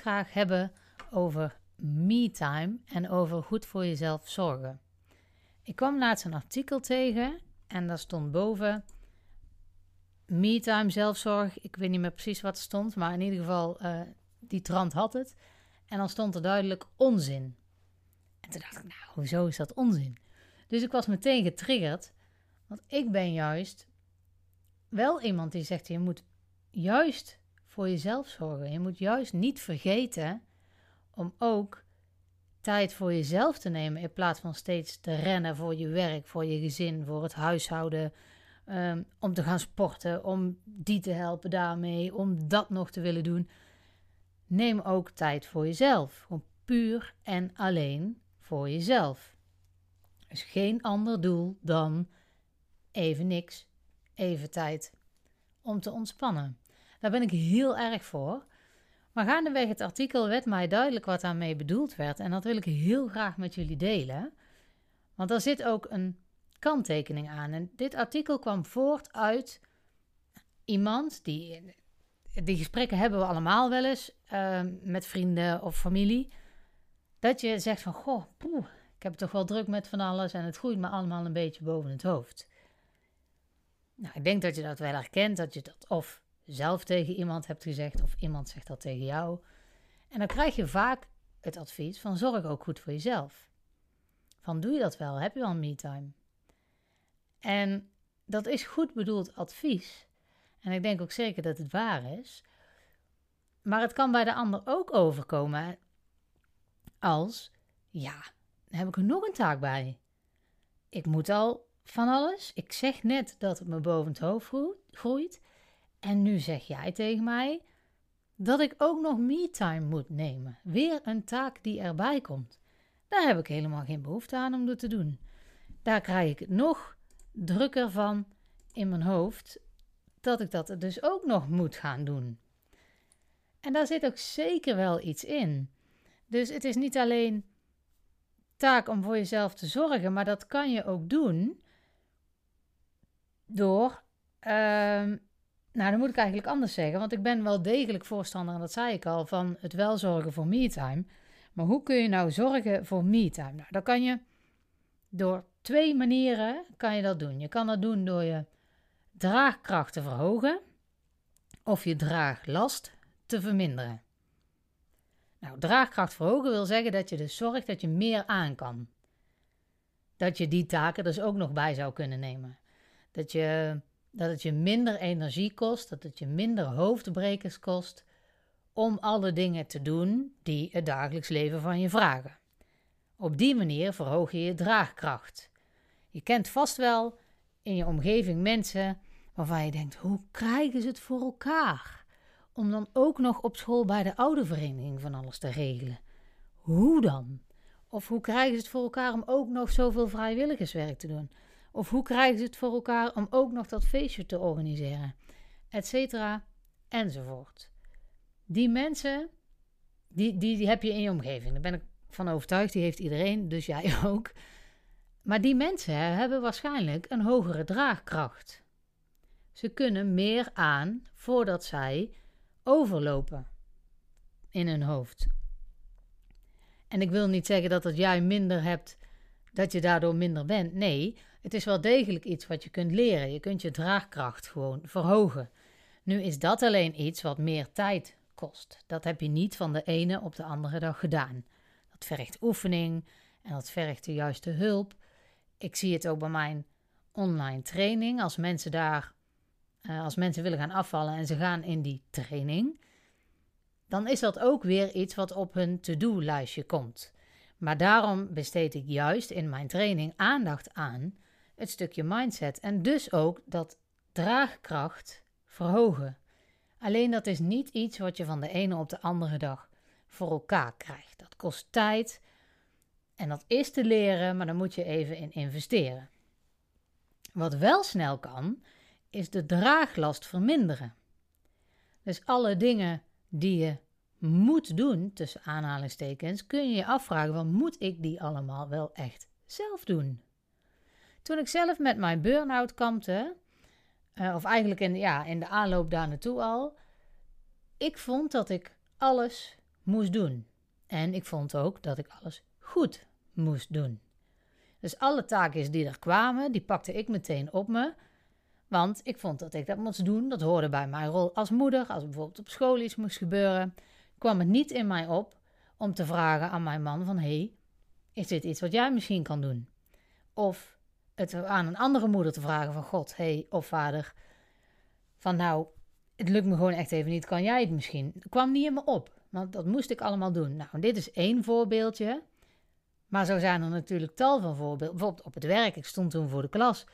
Graag hebben over me-time en over goed voor jezelf zorgen. Ik kwam laatst een artikel tegen en daar stond boven me-time, zelfzorg. Ik weet niet meer precies wat er stond, maar in ieder geval, uh, die trant had het. En dan stond er duidelijk onzin. En toen dacht ik, nou, hoezo is dat onzin? Dus ik was meteen getriggerd, want ik ben juist wel iemand die zegt, je moet juist voor jezelf zorgen. Je moet juist niet vergeten om ook tijd voor jezelf te nemen in plaats van steeds te rennen voor je werk, voor je gezin, voor het huishouden, um, om te gaan sporten, om die te helpen daarmee, om dat nog te willen doen. Neem ook tijd voor jezelf, gewoon puur en alleen voor jezelf. Dus geen ander doel dan even niks, even tijd om te ontspannen. Daar ben ik heel erg voor. Maar gaandeweg het artikel werd mij duidelijk wat daarmee bedoeld werd. En dat wil ik heel graag met jullie delen. Want er zit ook een kanttekening aan. En dit artikel kwam voort uit iemand die. Die gesprekken hebben we allemaal wel eens uh, met vrienden of familie. Dat je zegt van, goh, poeh, ik heb het toch wel druk met van alles en het groeit me allemaal een beetje boven het hoofd. Nou, ik denk dat je dat wel herkent, dat je dat of zelf tegen iemand hebt gezegd of iemand zegt dat tegen jou. En dan krijg je vaak het advies van zorg ook goed voor jezelf. Van doe je dat wel? Heb je wel me-time? En dat is goed bedoeld advies. En ik denk ook zeker dat het waar is. Maar het kan bij de ander ook overkomen als: ja, heb ik er nog een taak bij. Ik moet al van alles. Ik zeg net dat het me boven het hoofd groeit. En nu zeg jij tegen mij dat ik ook nog me-time moet nemen. Weer een taak die erbij komt. Daar heb ik helemaal geen behoefte aan om dat te doen. Daar krijg ik het nog drukker van in mijn hoofd dat ik dat dus ook nog moet gaan doen. En daar zit ook zeker wel iets in. Dus het is niet alleen taak om voor jezelf te zorgen, maar dat kan je ook doen door. Uh, nou, dan moet ik eigenlijk anders zeggen, want ik ben wel degelijk voorstander, en dat zei ik al, van het wel zorgen voor me-time. Maar hoe kun je nou zorgen voor me-time? Nou, dat kan je door twee manieren kan je dat doen. Je kan dat doen door je draagkracht te verhogen of je draaglast te verminderen. Nou, draagkracht verhogen wil zeggen dat je dus zorgt dat je meer aan kan. Dat je die taken dus ook nog bij zou kunnen nemen. Dat, je, dat het je minder energie kost, dat het je minder hoofdbrekers kost om alle dingen te doen die het dagelijks leven van je vragen. Op die manier verhoog je je draagkracht. Je kent vast wel in je omgeving mensen waarvan je denkt: hoe krijgen ze het voor elkaar? Om dan ook nog op school bij de oudervereniging van alles te regelen. Hoe dan? Of hoe krijgen ze het voor elkaar om ook nog zoveel vrijwilligerswerk te doen? Of hoe krijgen ze het voor elkaar om ook nog dat feestje te organiseren? Etcetera, enzovoort. Die mensen, die, die, die heb je in je omgeving. Daar ben ik van overtuigd, die heeft iedereen, dus jij ook. Maar die mensen hebben waarschijnlijk een hogere draagkracht. Ze kunnen meer aan voordat zij overlopen in hun hoofd. En ik wil niet zeggen dat het jij minder hebt, dat je daardoor minder bent. Nee, het is wel degelijk iets wat je kunt leren. Je kunt je draagkracht gewoon verhogen. Nu is dat alleen iets wat meer tijd kost. Dat heb je niet van de ene op de andere dag gedaan. Dat vergt oefening en dat vergt de juiste hulp. Ik zie het ook bij mijn online training. Als mensen daar, uh, als mensen willen gaan afvallen en ze gaan in die training, dan is dat ook weer iets wat op hun to-do-lijstje komt. Maar daarom besteed ik juist in mijn training aandacht aan het stukje mindset en dus ook dat draagkracht verhogen. Alleen dat is niet iets wat je van de ene op de andere dag voor elkaar krijgt. Dat kost tijd en dat is te leren, maar daar moet je even in investeren. Wat wel snel kan, is de draaglast verminderen. Dus alle dingen die je moet doen, tussen aanhalingstekens, kun je je afvragen: van, moet ik die allemaal wel echt zelf doen? Toen ik zelf met mijn burn-out kampte, uh, of eigenlijk in, ja, in de aanloop daar naartoe al, ik vond dat ik alles moest doen. En ik vond ook dat ik alles goed moest doen. Dus alle taken die er kwamen, die pakte ik meteen op me. Want ik vond dat ik dat moest doen. Dat hoorde bij mijn rol als moeder. Als bijvoorbeeld op school iets moest gebeuren, kwam het niet in mij op om te vragen aan mijn man van... hey, is dit iets wat jij misschien kan doen? Of het aan een andere moeder te vragen van... God, hey, of vader, van nou, het lukt me gewoon echt even niet. Kan jij het misschien? Kwam niet in me op, want dat moest ik allemaal doen. Nou, dit is één voorbeeldje. Maar zo zijn er natuurlijk tal van voorbeelden. Bijvoorbeeld op het werk. Ik stond toen voor de klas.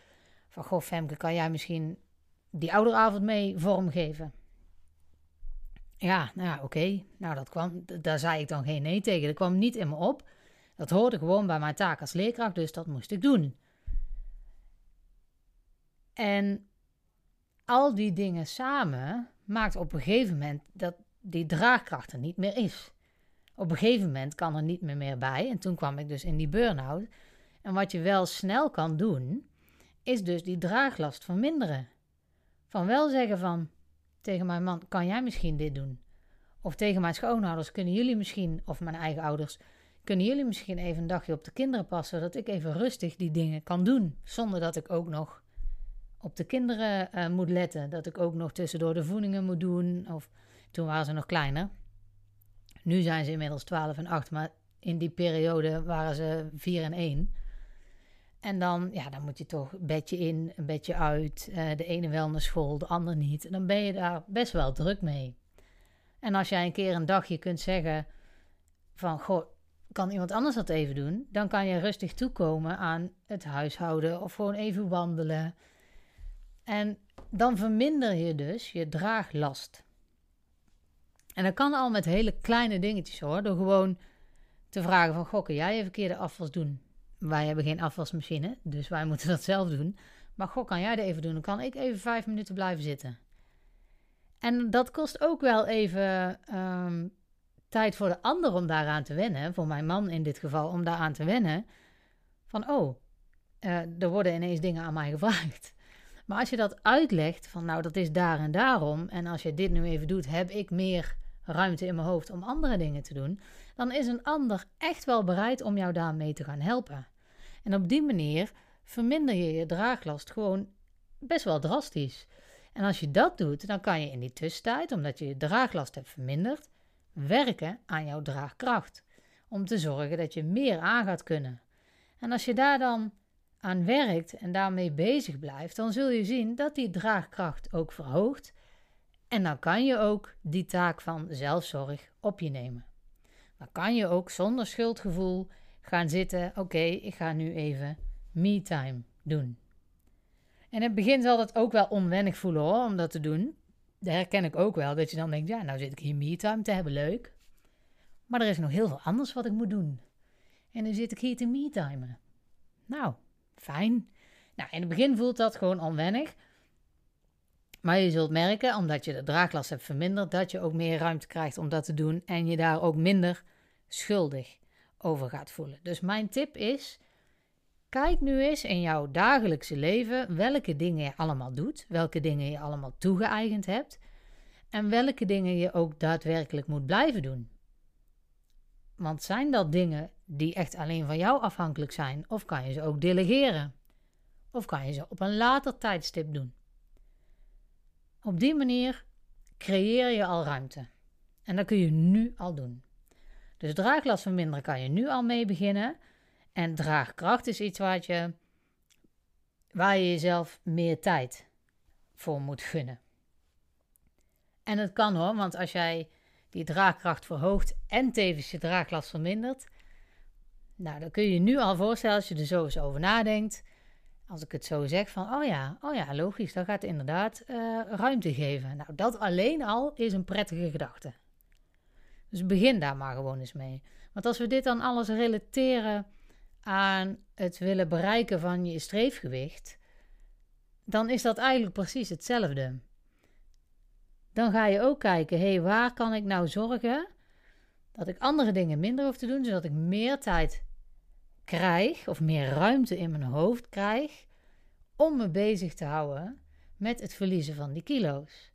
Van, goh Femke, kan jij misschien die ouderavond mee vormgeven? Ja, nou ja, oké. Nou, dat kwam, daar zei ik dan geen nee tegen. Dat kwam niet in me op. Dat hoorde gewoon bij mijn taak als leerkracht, dus dat moest ik doen. En al die dingen samen maakt op een gegeven moment dat die draagkracht er niet meer is. Op een gegeven moment kan er niet meer, meer bij. En toen kwam ik dus in die burn-out. En wat je wel snel kan doen, is dus die draaglast verminderen. Van wel zeggen van tegen mijn man, kan jij misschien dit doen? Of tegen mijn schoonouders, kunnen jullie misschien, of mijn eigen ouders, kunnen jullie misschien even een dagje op de kinderen passen, zodat ik even rustig die dingen kan doen, zonder dat ik ook nog op de kinderen uh, moet letten, dat ik ook nog tussendoor de voedingen moet doen, of toen waren ze nog kleiner. Nu zijn ze inmiddels 12 en 8, maar in die periode waren ze 4 en 1. En dan, ja, dan moet je toch een bedje in, een bedje uit. Uh, de ene wel naar school, de ander niet. En dan ben je daar best wel druk mee. En als jij een keer een dagje kunt zeggen van, goh, kan iemand anders dat even doen? Dan kan je rustig toekomen aan het huishouden of gewoon even wandelen. En dan verminder je dus je draaglast. En dat kan al met hele kleine dingetjes hoor. Door gewoon te vragen van, goh, kun jij even keer de afwas doen? Wij hebben geen afwasmachine, dus wij moeten dat zelf doen. Maar goh, kan jij dat even doen? Dan kan ik even vijf minuten blijven zitten. En dat kost ook wel even ehm, tijd voor de ander om daaraan te wennen. Voor mijn man in dit geval, om daaraan te wennen. Van, oh, uh, er worden ineens dingen aan mij gevraagd. Maar als je dat uitlegt van, nou, dat is daar en daarom. En als je dit nu even doet, heb ik meer ruimte in mijn hoofd om andere dingen te doen, dan is een ander echt wel bereid om jou daarmee te gaan helpen. En op die manier verminder je je draaglast gewoon best wel drastisch. En als je dat doet, dan kan je in die tussentijd, omdat je je draaglast hebt verminderd, werken aan jouw draagkracht. Om te zorgen dat je meer aan gaat kunnen. En als je daar dan aan werkt en daarmee bezig blijft, dan zul je zien dat die draagkracht ook verhoogt en dan kan je ook die taak van zelfzorg op je nemen. Dan kan je ook zonder schuldgevoel gaan zitten. Oké, ik ga nu even me-time doen. En in het begin zal dat ook wel onwennig voelen hoor, om dat te doen. Dat herken ik ook wel, dat je dan denkt, ja, nou zit ik hier me-time te hebben, leuk. Maar er is nog heel veel anders wat ik moet doen. En nu zit ik hier te me-timen. Nou, fijn. Nou, in het begin voelt dat gewoon onwennig. Maar je zult merken, omdat je de draaglast hebt verminderd, dat je ook meer ruimte krijgt om dat te doen en je daar ook minder schuldig over gaat voelen. Dus mijn tip is: kijk nu eens in jouw dagelijkse leven welke dingen je allemaal doet, welke dingen je allemaal toegeëigend hebt en welke dingen je ook daadwerkelijk moet blijven doen. Want zijn dat dingen die echt alleen van jou afhankelijk zijn, of kan je ze ook delegeren? Of kan je ze op een later tijdstip doen? Op die manier creëer je al ruimte. En dat kun je nu al doen. Dus draaglast verminderen kan je nu al mee beginnen. En draagkracht is iets wat je, waar je jezelf meer tijd voor moet gunnen. En het kan hoor, want als jij die draagkracht verhoogt en tevens je draaglast vermindert, nou, dan kun je je nu al voorstellen als je er zo eens over nadenkt als ik het zo zeg van, oh ja, oh ja, logisch, dat gaat inderdaad uh, ruimte geven. Nou, dat alleen al is een prettige gedachte. Dus begin daar maar gewoon eens mee. Want als we dit dan alles relateren aan het willen bereiken van je streefgewicht, dan is dat eigenlijk precies hetzelfde. Dan ga je ook kijken, hé, hey, waar kan ik nou zorgen dat ik andere dingen minder hoef te doen, zodat ik meer tijd krijg, of meer ruimte in mijn hoofd krijg, om me bezig te houden met het verliezen van die kilo's.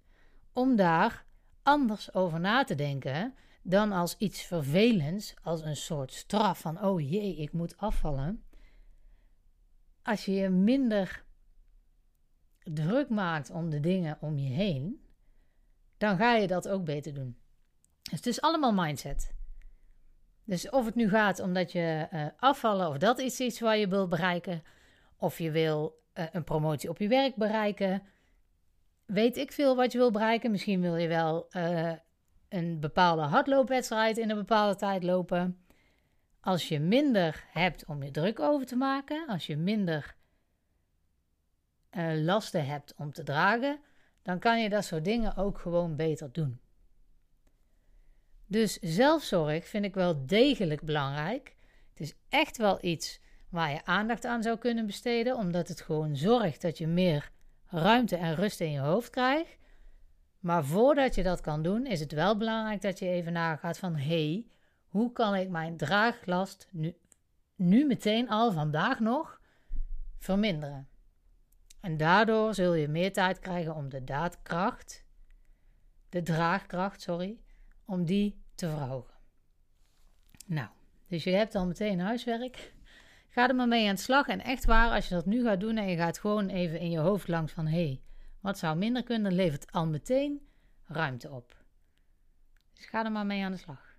Om daar anders over na te denken dan als iets vervelends, als een soort straf van oh jee, ik moet afvallen. Als je je minder druk maakt om de dingen om je heen, dan ga je dat ook beter doen. Dus het is allemaal mindset. Dus of het nu gaat omdat je uh, afvallen, of dat is iets waar je wil bereiken, of je wil uh, een promotie op je werk bereiken, weet ik veel wat je wil bereiken. Misschien wil je wel uh, een bepaalde hardloopwedstrijd in een bepaalde tijd lopen. Als je minder hebt om je druk over te maken, als je minder lasten hebt om te dragen, dan kan je dat soort dingen ook gewoon beter doen. Dus zelfzorg vind ik wel degelijk belangrijk. Het is echt wel iets waar je aandacht aan zou kunnen besteden, omdat het gewoon zorgt dat je meer ruimte en rust in je hoofd krijgt. Maar voordat je dat kan doen, is het wel belangrijk dat je even nagaat van hé, hey, hoe kan ik mijn draaglast nu, nu meteen al vandaag nog verminderen? En daardoor zul je meer tijd krijgen om de daadkracht, de draagkracht, sorry, om die te verhogen. Nou, dus je hebt al meteen huiswerk. Ga er maar mee aan de slag. En echt waar, als je dat nu gaat doen en je gaat gewoon even in je hoofd langs van hé, hey, wat zou minder kunnen, levert al meteen ruimte op. Dus ga er maar mee aan de slag.